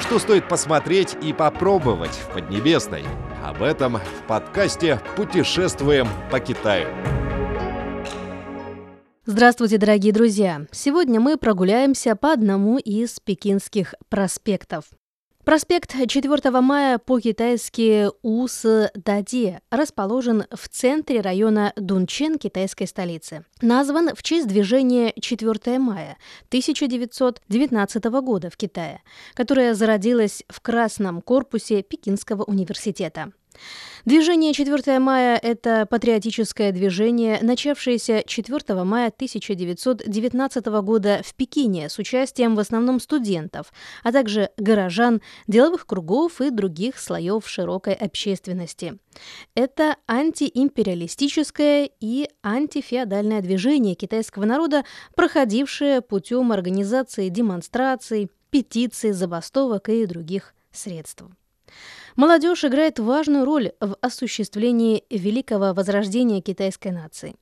Что стоит посмотреть и попробовать в Поднебесной? Об этом в подкасте «Путешествуем по Китаю». Здравствуйте, дорогие друзья! Сегодня мы прогуляемся по одному из пекинских проспектов. Проспект 4 мая по-китайски Ус-Дади расположен в центре района Дунчен китайской столицы. Назван в честь движения 4 мая 1919 года в Китае, которое зародилось в Красном корпусе Пекинского университета. Движение 4 мая – это патриотическое движение, начавшееся 4 мая 1919 года в Пекине с участием в основном студентов, а также горожан, деловых кругов и других слоев широкой общественности. Это антиимпериалистическое и антифеодальное движение китайского народа, проходившее путем организации демонстраций, петиций, забастовок и других средств. Молодежь играет важную роль в осуществлении великого возрождения китайской нации.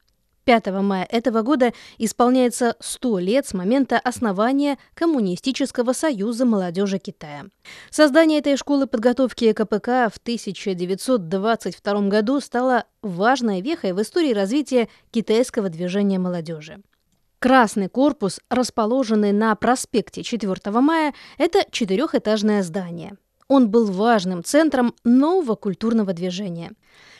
5 мая этого года исполняется 100 лет с момента основания Коммунистического союза молодежи Китая. Создание этой школы подготовки КПК в 1922 году стало важной вехой в истории развития китайского движения молодежи. Красный корпус, расположенный на проспекте 4 мая, это четырехэтажное здание – он был важным центром нового культурного движения.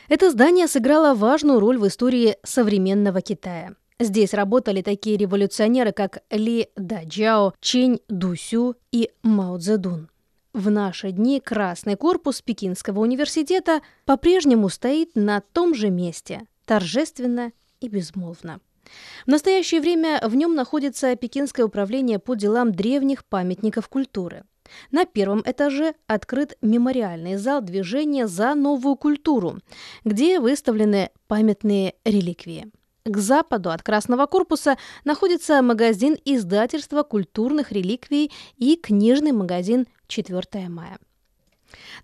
Это здание сыграло важную роль в истории современного Китая. Здесь работали такие революционеры, как Ли Даджао, Чень Дусю и Мао Цзэдун. В наши дни Красный корпус Пекинского университета по-прежнему стоит на том же месте, торжественно и безмолвно. В настоящее время в нем находится Пекинское управление по делам древних памятников культуры. На первом этаже открыт мемориальный зал движения за новую культуру, где выставлены памятные реликвии. К западу от Красного корпуса находится магазин издательства культурных реликвий и книжный магазин «4 мая».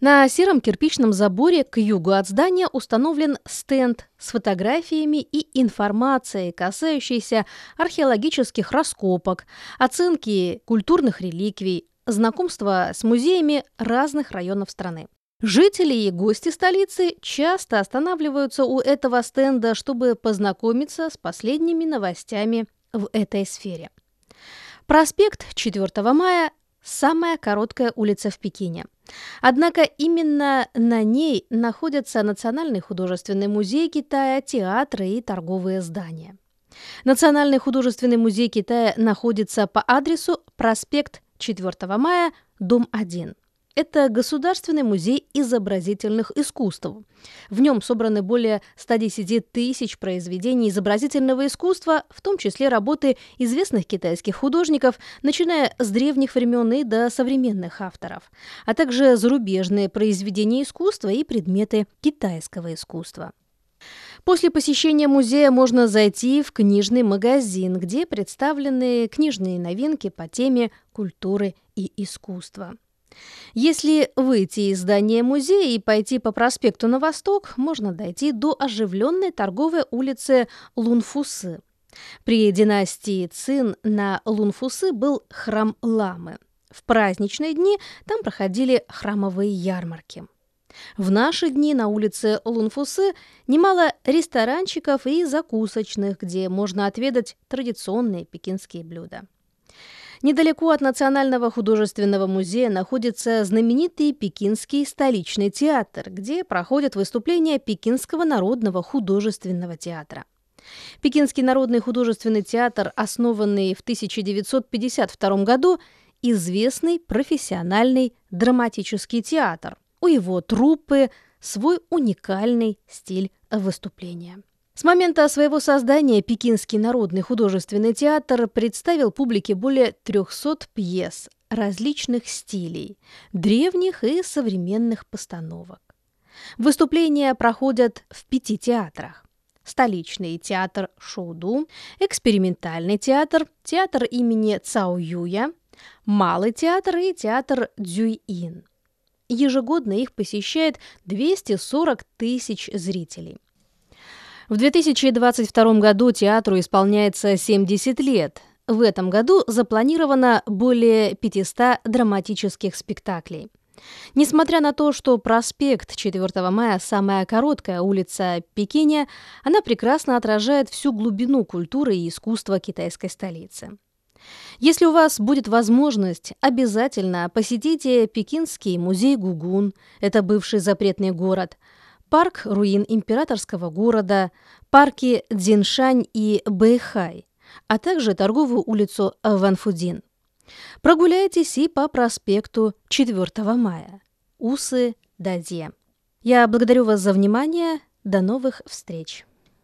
На сером кирпичном заборе к югу от здания установлен стенд с фотографиями и информацией, касающейся археологических раскопок, оценки культурных реликвий, знакомство с музеями разных районов страны. Жители и гости столицы часто останавливаются у этого стенда, чтобы познакомиться с последними новостями в этой сфере. Проспект 4 мая – самая короткая улица в Пекине. Однако именно на ней находятся Национальный художественный музей Китая, театры и торговые здания. Национальный художественный музей Китая находится по адресу проспект 4 мая, дом 1. Это Государственный музей изобразительных искусств. В нем собраны более 110 тысяч произведений изобразительного искусства, в том числе работы известных китайских художников, начиная с древних времен и до современных авторов, а также зарубежные произведения искусства и предметы китайского искусства. После посещения музея можно зайти в книжный магазин, где представлены книжные новинки по теме культуры и искусства. Если выйти из здания музея и пойти по проспекту на восток, можно дойти до оживленной торговой улицы Лунфусы. При династии Цин на Лунфусы был храм Ламы. В праздничные дни там проходили храмовые ярмарки. В наши дни на улице Лунфусы немало ресторанчиков и закусочных, где можно отведать традиционные пекинские блюда. Недалеко от Национального художественного музея находится знаменитый Пекинский столичный театр, где проходят выступления Пекинского народного художественного театра. Пекинский народный художественный театр, основанный в 1952 году, известный профессиональный драматический театр, у его труппы свой уникальный стиль выступления. С момента своего создания Пекинский народный художественный театр представил публике более 300 пьес различных стилей, древних и современных постановок. Выступления проходят в пяти театрах. Столичный театр Шоуду, экспериментальный театр, театр имени Цао Юя, малый театр и театр Дзюйин. Ежегодно их посещает 240 тысяч зрителей. В 2022 году театру исполняется 70 лет. В этом году запланировано более 500 драматических спектаклей. Несмотря на то, что проспект 4 мая – самая короткая улица Пекине, она прекрасно отражает всю глубину культуры и искусства китайской столицы. Если у вас будет возможность, обязательно посетите Пекинский музей Гугун, это бывший запретный город, парк руин императорского города, парки Дзиншань и Бэйхай, а также торговую улицу Ванфудин. Прогуляйтесь и по проспекту 4 мая. 五四大街. Я благодарю вас за внимание. До новых встреч!